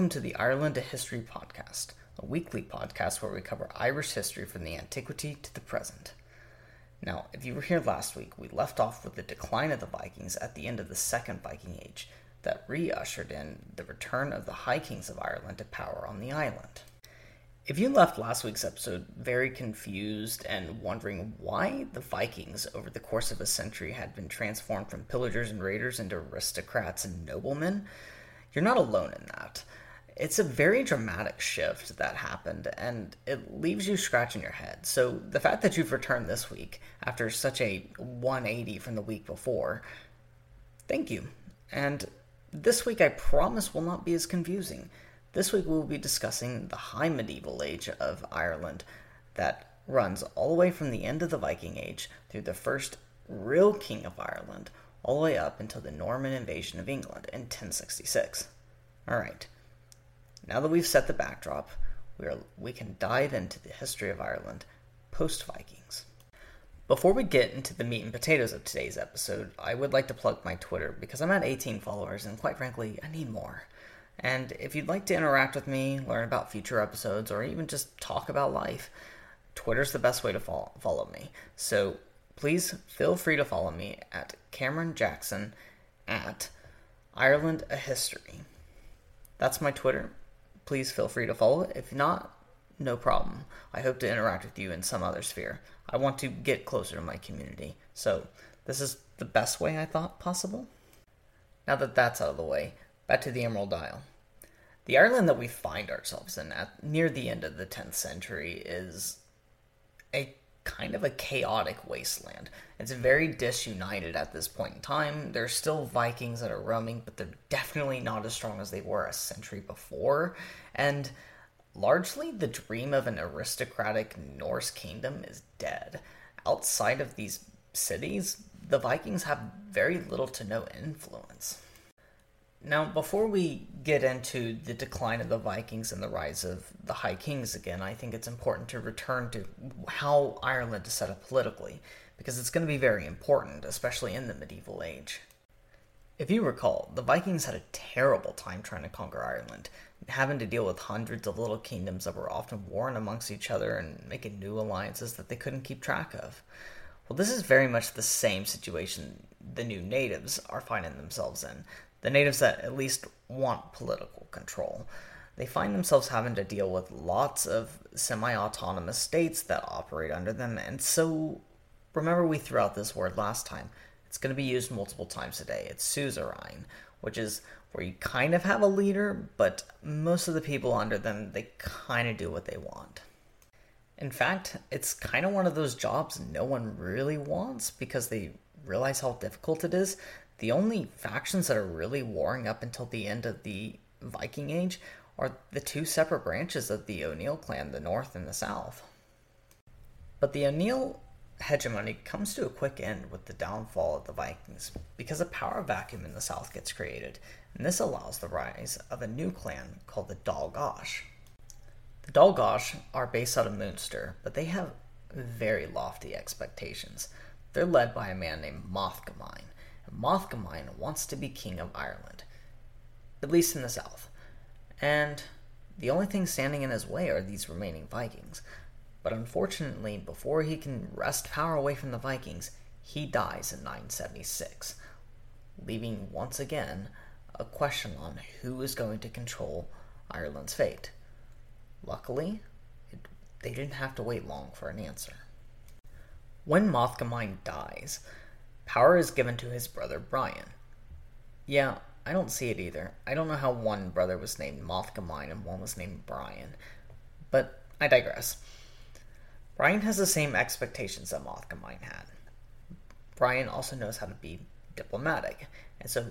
welcome to the Ireland a History podcast, a weekly podcast where we cover Irish history from the antiquity to the present. Now, if you were here last week, we left off with the decline of the Vikings at the end of the Second Viking Age that re ushered in the return of the High Kings of Ireland to power on the island. If you left last week's episode very confused and wondering why the Vikings, over the course of a century, had been transformed from pillagers and raiders into aristocrats and noblemen, you're not alone in that. It's a very dramatic shift that happened, and it leaves you scratching your head. So, the fact that you've returned this week after such a 180 from the week before, thank you. And this week, I promise, will not be as confusing. This week, we will be discussing the high medieval age of Ireland that runs all the way from the end of the Viking Age through the first real king of Ireland, all the way up until the Norman invasion of England in 1066. Alright, now that we've set the backdrop, we, are, we can dive into the history of Ireland post Vikings. Before we get into the meat and potatoes of today's episode, I would like to plug my Twitter because I'm at 18 followers and quite frankly, I need more. And if you'd like to interact with me, learn about future episodes, or even just talk about life, Twitter's the best way to follow, follow me. So please feel free to follow me at Cameron Jackson at Ireland a History. That's my Twitter. Please feel free to follow it. If not, no problem. I hope to interact with you in some other sphere. I want to get closer to my community. So, this is the best way I thought possible. Now that that's out of the way, back to the Emerald Isle. The Ireland that we find ourselves in at near the end of the 10th century is a kind of a chaotic wasteland. It's very disunited at this point in time. There's still Vikings that are roaming, but they're definitely not as strong as they were a century before. And largely, the dream of an aristocratic Norse kingdom is dead. Outside of these cities, the Vikings have very little to no influence. Now, before we get into the decline of the Vikings and the rise of the High Kings again, I think it's important to return to how Ireland is set up politically, because it's going to be very important, especially in the medieval age. If you recall, the Vikings had a terrible time trying to conquer Ireland, having to deal with hundreds of little kingdoms that were often warring amongst each other and making new alliances that they couldn't keep track of. Well, this is very much the same situation the new natives are finding themselves in the natives that at least want political control. They find themselves having to deal with lots of semi autonomous states that operate under them, and so remember we threw out this word last time. It's going to be used multiple times today. It's suzerain, which is where you kind of have a leader, but most of the people under them, they kind of do what they want. In fact, it's kind of one of those jobs no one really wants because they realize how difficult it is the only factions that are really warring up until the end of the Viking Age are the two separate branches of the O'Neill clan, the North and the South. But the O'Neill hegemony comes to a quick end with the downfall of the Vikings because a power vacuum in the South gets created, and this allows the rise of a new clan called the Dál gCais. The Dál gCais are based out of Munster, but they have very lofty expectations. They're led by a man named Mathgamain, Mathgamain wants to be king of Ireland, at least in the south. And the only thing standing in his way are these remaining Vikings. but unfortunately, before he can wrest power away from the Vikings, he dies in 976, leaving once again a question on who is going to control Ireland's fate. Luckily, it, they didn't have to wait long for an answer. When Mathgamain dies, power is given to his brother Brian. Yeah, I don't see it either. I don't know how one brother was named Mathgamain and one was named Brian, but I digress. Brian has the same expectations that Mathgamain had. Brian also knows how to be diplomatic, and so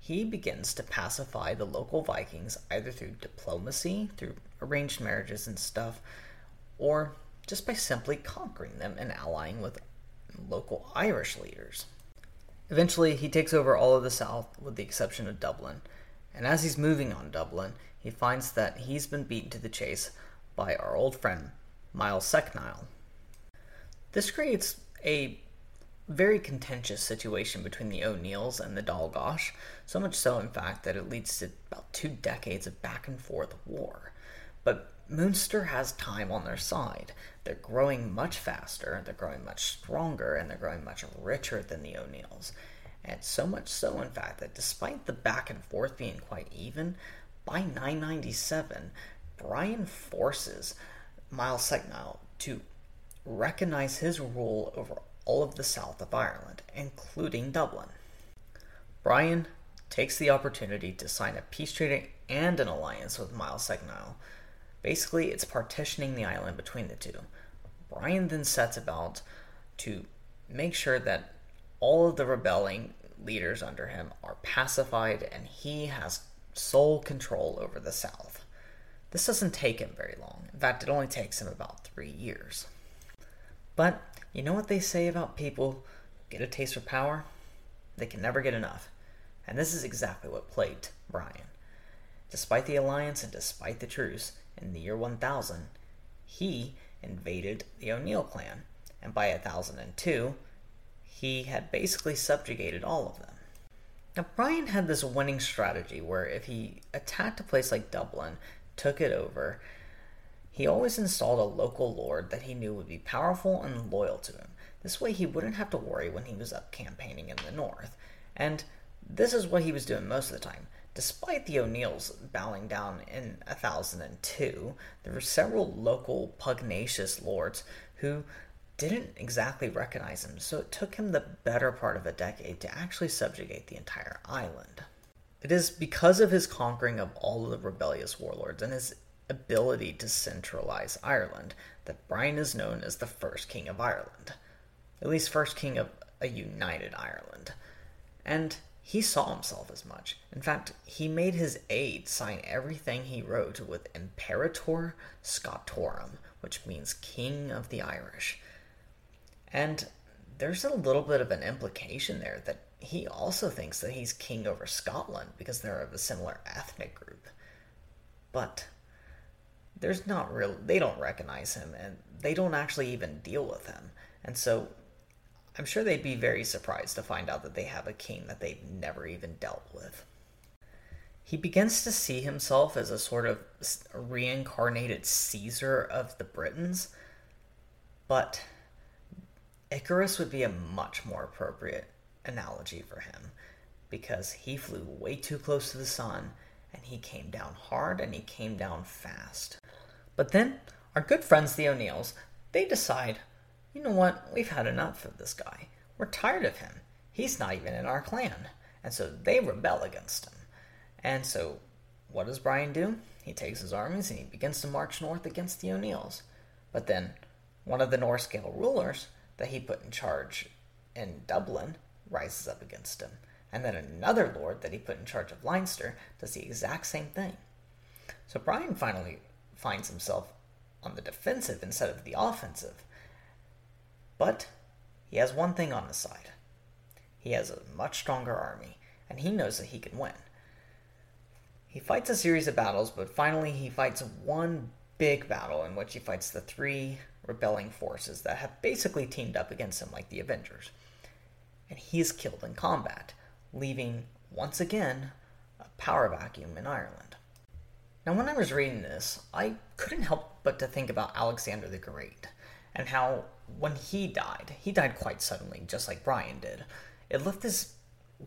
he begins to pacify the local Vikings either through diplomacy, through arranged marriages and stuff, or just by simply conquering them and allying with local Irish leaders. Eventually, he takes over all of the south with the exception of Dublin, and as he's moving on Dublin, he finds that he's been beaten to the chase by our old friend Máel Sechnaill. This creates a very contentious situation between the O'Neills and the Dál gCais, so much so, in fact, that it leads to about two decades of back and forth war. But Munster has time on their side. They're growing much faster, they're growing much stronger, and they're growing much richer than the O'Neills. And so much so, in fact, that despite the back and forth being quite even, by 997, Brian forces Máel Sechnaill to recognize his rule over all of the south of Ireland, including Dublin. Brian takes the opportunity to sign a peace treaty and an alliance with Máel Sechnaill. Basically, it's partitioning the island between the two. Brian then sets about to make sure that all of the rebelling leaders under him are pacified and he has sole control over the south. This doesn't take him very long. In fact, it only takes him about three years. But you know what they say about people get a taste for power? They can never get enough. And this is exactly what plagued Brian. Despite the alliance and despite the truce, in the year 1000, he invaded the O'Neill clan, and by 1002, he had basically subjugated all of them. Now, Brian had this winning strategy where if he attacked a place like Dublin, took it over, he always installed a local lord that he knew would be powerful and loyal to him. This way, he wouldn't have to worry when he was up campaigning in the north. And this is what he was doing most of the time. Despite the O'Neills bowing down in 1002, there were several local pugnacious lords who didn't exactly recognize him, so it took him the better part of a decade to actually subjugate the entire island. It is because of his conquering of all of the rebellious warlords and his ability to centralize Ireland that Brian is known as the first king of Ireland, at least first king of a united Ireland. And he saw himself as much. In fact, he made his aide sign everything he wrote with Imperator Scotorum, which means King of the Irish. And there's a little bit of an implication there that he also thinks that he's king over Scotland because they're of a similar ethnic group. But there's not real they don't recognize him and they don't actually even deal with him and so i'm sure they'd be very surprised to find out that they have a king that they've never even dealt with. He begins to see himself as a sort of reincarnated caesar of the britons but icarus would be a much more appropriate analogy for him because he flew way too close to the sun and he came down hard and he came down fast. But then our good friends, the O'Neills, they decide, you know what, we've had enough of this guy. We're tired of him. He's not even in our clan. And so they rebel against him. And so what does Brian do? He takes his armies and he begins to march north against the O'Neills. But then one of the Norse Gael rulers that he put in charge in Dublin rises up against him. And then another lord that he put in charge of Leinster does the exact same thing. So Brian finally finds himself on the defensive instead of the offensive. But he has one thing on his side he has a much stronger army, and he knows that he can win. He fights a series of battles, but finally he fights one big battle in which he fights the three rebelling forces that have basically teamed up against him, like the Avengers. And he is killed in combat, leaving, once again, a power vacuum in Ireland. Now, when I was reading this, I couldn't help but to think about Alexander the Great and how when he died, he died quite suddenly, just like Brian did. It left this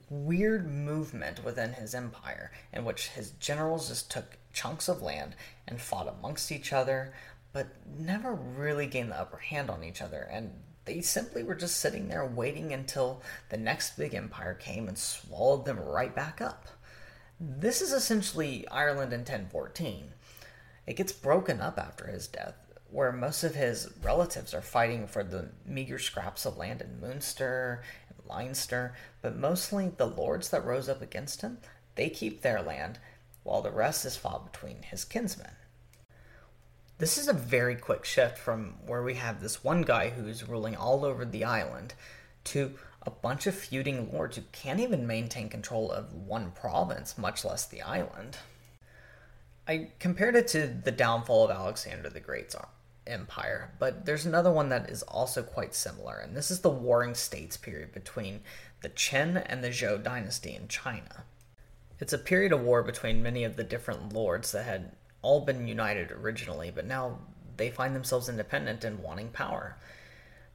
weird movement within his empire in which his generals just took chunks of land and fought amongst each other, but never really gained the upper hand on each other. And they simply were just sitting there waiting until the next big empire came and swallowed them right back up. This is essentially Ireland in 1014. It gets broken up after his death, where most of his relatives are fighting for the meager scraps of land in Munster and Leinster, but mostly the lords that rose up against him, they keep their land, while the rest is fought between his kinsmen. This is a very quick shift from where we have this one guy who's ruling all over the island to a bunch of feuding lords who can't even maintain control of one province, much less the island. I compared it to the downfall of Alexander the Great's empire, but there's another one that is also quite similar, and this is the Warring States period between the Qin and the Zhou dynasty in China. It's a period of war between many of the different lords that had all been united originally, but now they find themselves independent and wanting power.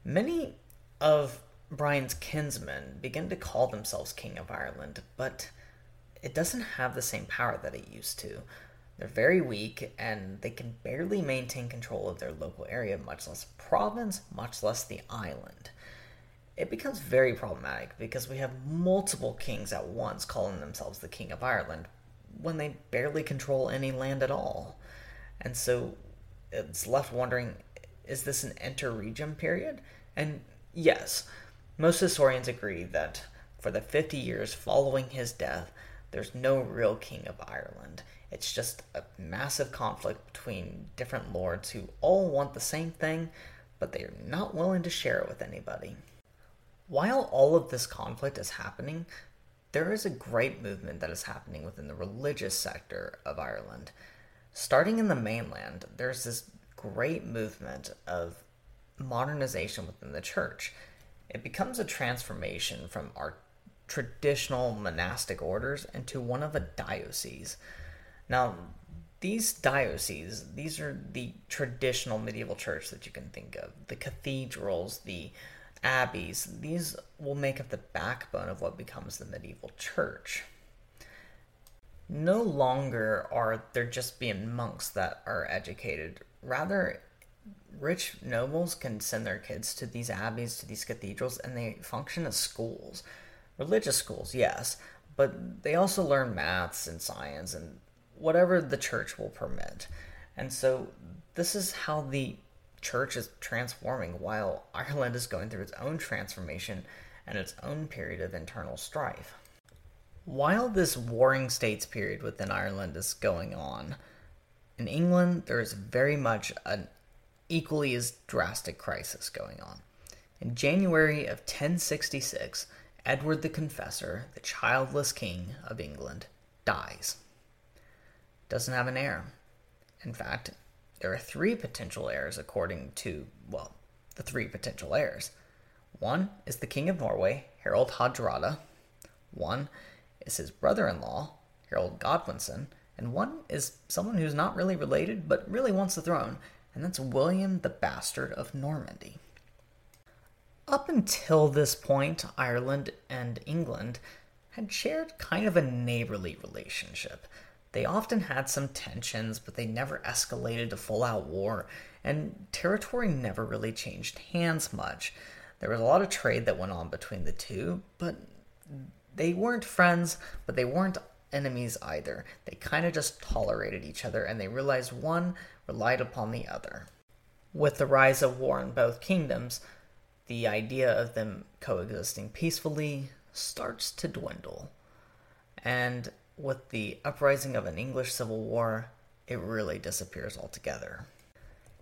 Many of Brian's kinsmen begin to call themselves King of Ireland, but it doesn't have the same power that it used to. They're very weak and they can barely maintain control of their local area, much less province, much less the island. It becomes very problematic because we have multiple kings at once calling themselves the King of Ireland, when they barely control any land at all. And so it's left wondering is this an inter-region period? And yes, most historians agree that for the 50 years following his death, there's no real king of Ireland. It's just a massive conflict between different lords who all want the same thing, but they are not willing to share it with anybody. While all of this conflict is happening, there is a great movement that is happening within the religious sector of Ireland. Starting in the mainland, there's this great movement of modernization within the church. It becomes a transformation from our traditional monastic orders into one of a diocese. Now, these dioceses, these are the traditional medieval church that you can think of the cathedrals, the abbeys, these will make up the backbone of what becomes the medieval church. No longer are there just being monks that are educated. Rather, rich nobles can send their kids to these abbeys, to these cathedrals, and they function as schools. Religious schools, yes, but they also learn maths and science and whatever the church will permit. And so, this is how the church is transforming while Ireland is going through its own transformation and its own period of internal strife. While this warring states period within Ireland is going on, in England there is very much an equally as drastic crisis going on. In January of 1066, Edward the Confessor, the childless king of England, dies. Doesn't have an heir. In fact, there are three potential heirs according to, well, the three potential heirs. One is the King of Norway, Harold Hardrada. One is his brother in law, Harold Godwinson. And one is someone who's not really related but really wants the throne, and that's William the Bastard of Normandy. Up until this point, Ireland and England had shared kind of a neighborly relationship. They often had some tensions, but they never escalated to full out war, and territory never really changed hands much. There was a lot of trade that went on between the two, but they weren't friends, but they weren't enemies either. They kind of just tolerated each other, and they realized one relied upon the other. With the rise of war in both kingdoms, the idea of them coexisting peacefully starts to dwindle. And with the uprising of an English civil war, it really disappears altogether.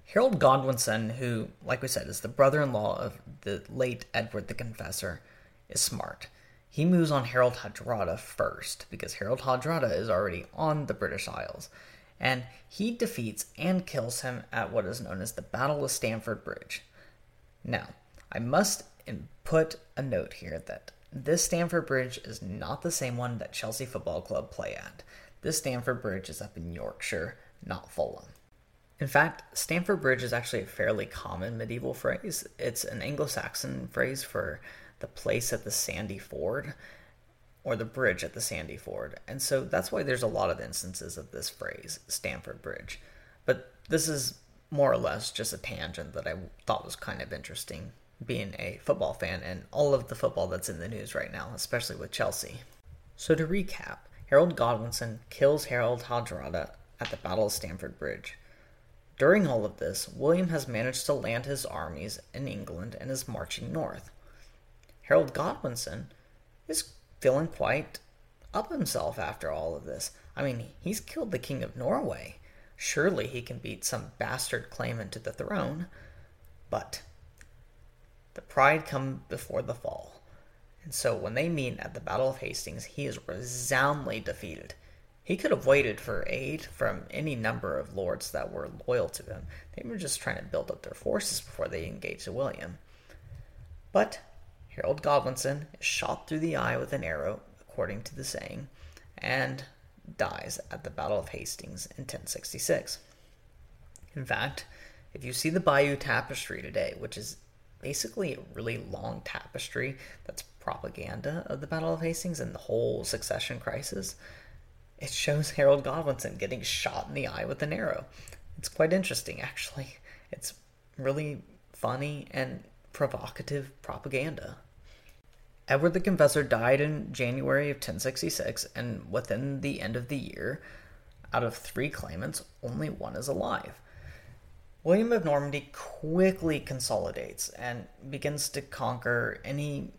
Harold Godwinson, who, like we said, is the brother in law of the late Edward the Confessor, is smart. He moves on Harold Hardrada first, because Harold Hardrada is already on the British Isles, and he defeats and kills him at what is known as the Battle of Stamford Bridge. Now, I must put a note here that this Stamford Bridge is not the same one that Chelsea Football Club play at. This Stamford Bridge is up in Yorkshire, not Fulham. In fact, Stamford Bridge is actually a fairly common medieval phrase. It's an Anglo Saxon phrase for the place at the sandy ford or the bridge at the sandy ford. And so that's why there's a lot of instances of this phrase, Stamford Bridge. But this is more or less just a tangent that I thought was kind of interesting, being a football fan and all of the football that's in the news right now, especially with Chelsea. So to recap, Harold Godwinson kills Harold Hardrada at the Battle of Stamford Bridge. During all of this, William has managed to land his armies in England and is marching north. Harold Godwinson is feeling quite up himself after all of this. I mean, he's killed the King of Norway. Surely he can beat some bastard claimant to the throne. But the pride come before the fall. And so when they meet at the Battle of Hastings, he is resoundingly defeated. He could have waited for aid from any number of lords that were loyal to him. They were just trying to build up their forces before they engaged William. But Harold Godwinson is shot through the eye with an arrow, according to the saying, and dies at the Battle of Hastings in 1066. In fact, if you see the Bayeux Tapestry today, which is basically a really long tapestry that's propaganda of the Battle of Hastings and the whole succession crisis, it shows Harold Godwinson getting shot in the eye with an arrow. It's quite interesting, actually. It's really funny and provocative propaganda. Edward the Confessor died in January of 1066, and within the end of the year, out of three claimants, only one is alive. William of Normandy quickly consolidates and begins to conquer any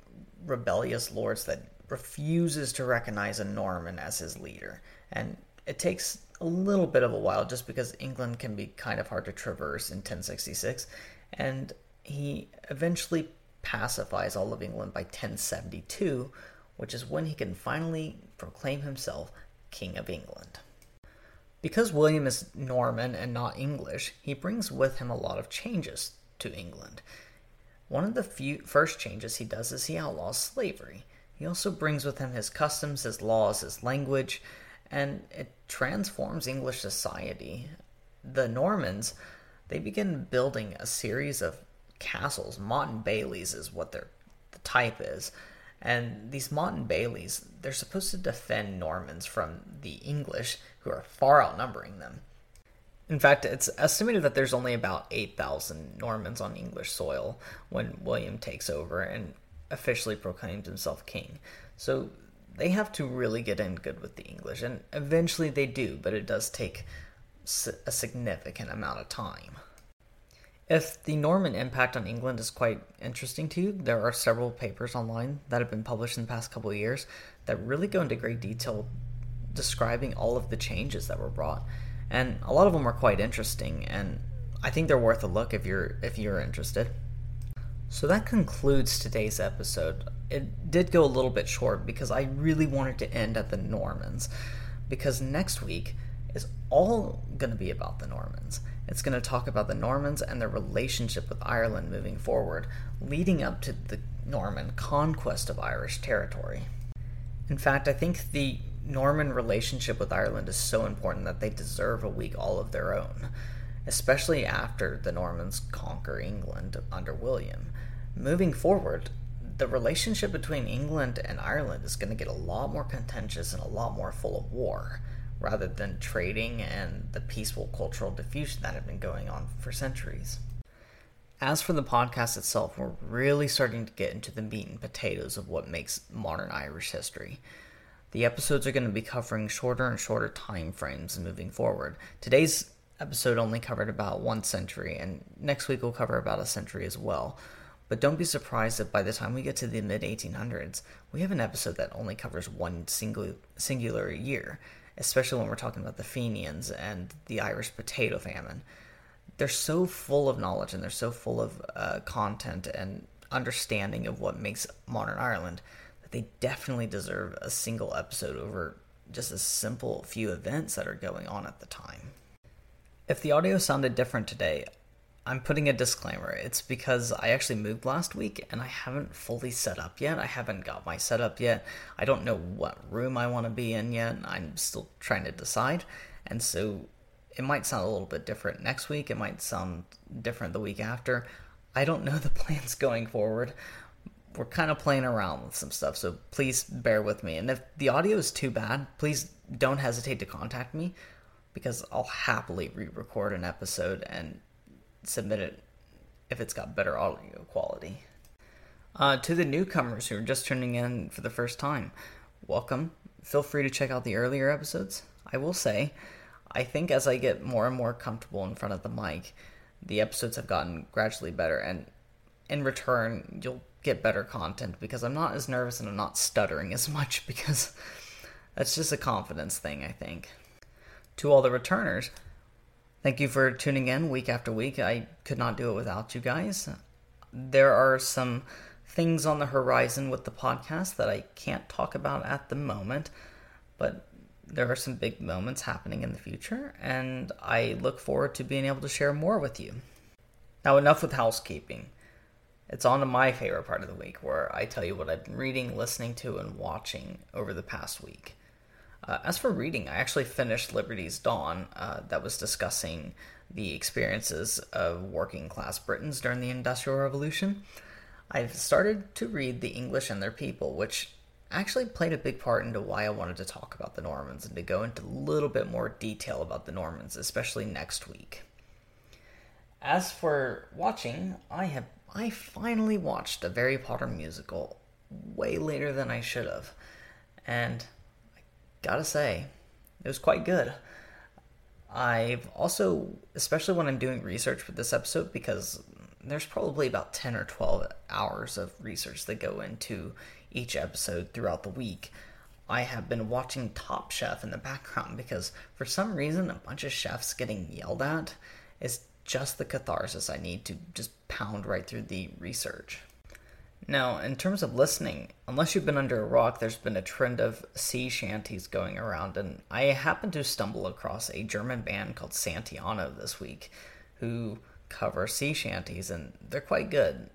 rebellious lords that refuses to recognize a Norman as his leader. And it takes a little bit of a while just because England can be kind of hard to traverse in 1066. And he eventually pacifies all of England by 1072, which is when he can finally proclaim himself King of England. Because William is Norman and not English, he brings with him a lot of changes to England. One of the few first changes he does is he outlaws slavery. He also brings with him his customs, his laws, his language, and it transforms English society. The Normans, they begin building a series of castles. Motte and Baileys is what their the type is. And these Motte and Baileys, they're supposed to defend Normans from the English, who are far outnumbering them. In fact, it's estimated that there's only about 8,000 Normans on English soil when William takes over, and officially proclaims himself king. So they have to really get in good with the English, and eventually they do, but it does take a significant amount of time. If the Norman impact on England is quite interesting to you, there are several papers online that have been published in the past couple of years that really go into great detail describing all of the changes that were brought. And a lot of them are quite interesting, and I think they're worth a look if you're if you're interested. So that concludes today's episode. It did go a little bit short because I really wanted to end at the Normans. Because next week is all going to be about the Normans. It's going to talk about the Normans and their relationship with Ireland moving forward, leading up to the Norman conquest of Irish territory. In fact, I think the Norman relationship with Ireland is so important that they deserve a week all of their own especially after the Normans conquer England under William. Moving forward, the relationship between England and Ireland is going to get a lot more contentious and a lot more full of war, rather than trading and the peaceful cultural diffusion that had been going on for centuries. As for the podcast itself, we're really starting to get into the meat and potatoes of what makes modern Irish history. The episodes are going to be covering shorter and shorter time frames moving forward. Today's episode only covered about one century, and next week we'll cover about a century as well. But don't be surprised if by the time we get to the mid 1800s, we have an episode that only covers one single singular year, especially when we're talking about the Fenians and the Irish potato famine. They're so full of knowledge and they're so full of uh, content and understanding of what makes modern Ireland they definitely deserve a single episode over just a simple few events that are going on at the time. If the audio sounded different today, I'm putting a disclaimer. It's because I actually moved last week and I haven't fully set up yet. I haven't got my setup yet. I don't know what room I want to be in yet. I'm still trying to decide. And so it might sound a little bit different next week. It might sound different the week after. I don't know the plans going forward. We're kind of playing around with some stuff, so please bear with me. And if the audio is too bad, please don't hesitate to contact me because I'll happily re record an episode and submit it if it's got better audio quality. Uh, to the newcomers who are just tuning in for the first time, welcome. Feel free to check out the earlier episodes. I will say, I think as I get more and more comfortable in front of the mic, the episodes have gotten gradually better, and in return, you'll get better content because I'm not as nervous and I'm not stuttering as much because that's just a confidence thing, I think. To all the returners, thank you for tuning in week after week. I could not do it without you guys. There are some things on the horizon with the podcast that I can't talk about at the moment, but there are some big moments happening in the future, and I look forward to being able to share more with you. Now, enough with housekeeping. It's on to my favorite part of the week, where I tell you what I've been reading, listening to, and watching over the past week. Uh, as for reading, I actually finished Liberty's Dawn, uh, that was discussing the experiences of working class Britons during the Industrial Revolution. I've started to read The English and Their People, which actually played a big part into why I wanted to talk about the Normans and to go into a little bit more detail about the Normans, especially next week. As for watching, I have I finally watched a Harry Potter musical way later than I should have. And I gotta say, it was quite good. I've also, especially when I'm doing research for this episode, because there's probably about 10 or 12 hours of research that go into each episode throughout the week. I have been watching Top Chef in the background because for some reason a bunch of chefs getting yelled at is just the catharsis I need to just pound right through the research. Now, in terms of listening, unless you've been under a rock, there's been a trend of sea shanties going around, and I happened to stumble across a German band called Santiano this week who cover sea shanties, and they're quite good.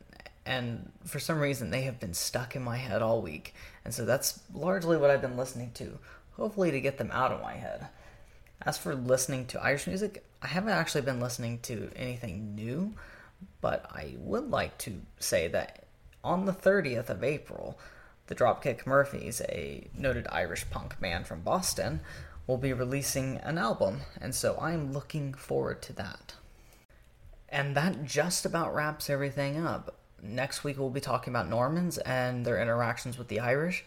And for some reason, they have been stuck in my head all week, and so that's largely what I've been listening to, hopefully to get them out of my head. As for listening to Irish music, I haven't actually been listening to anything new, but I would like to say that on the 30th of April, the Dropkick Murphys, a noted Irish punk band from Boston, will be releasing an album, and so I'm looking forward to that. And that just about wraps everything up. Next week, we'll be talking about Normans and their interactions with the Irish.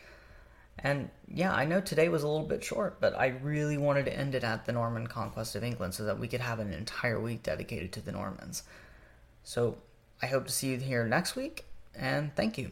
And yeah, I know today was a little bit short, but I really wanted to end it at the Norman conquest of England so that we could have an entire week dedicated to the Normans. So I hope to see you here next week, and thank you.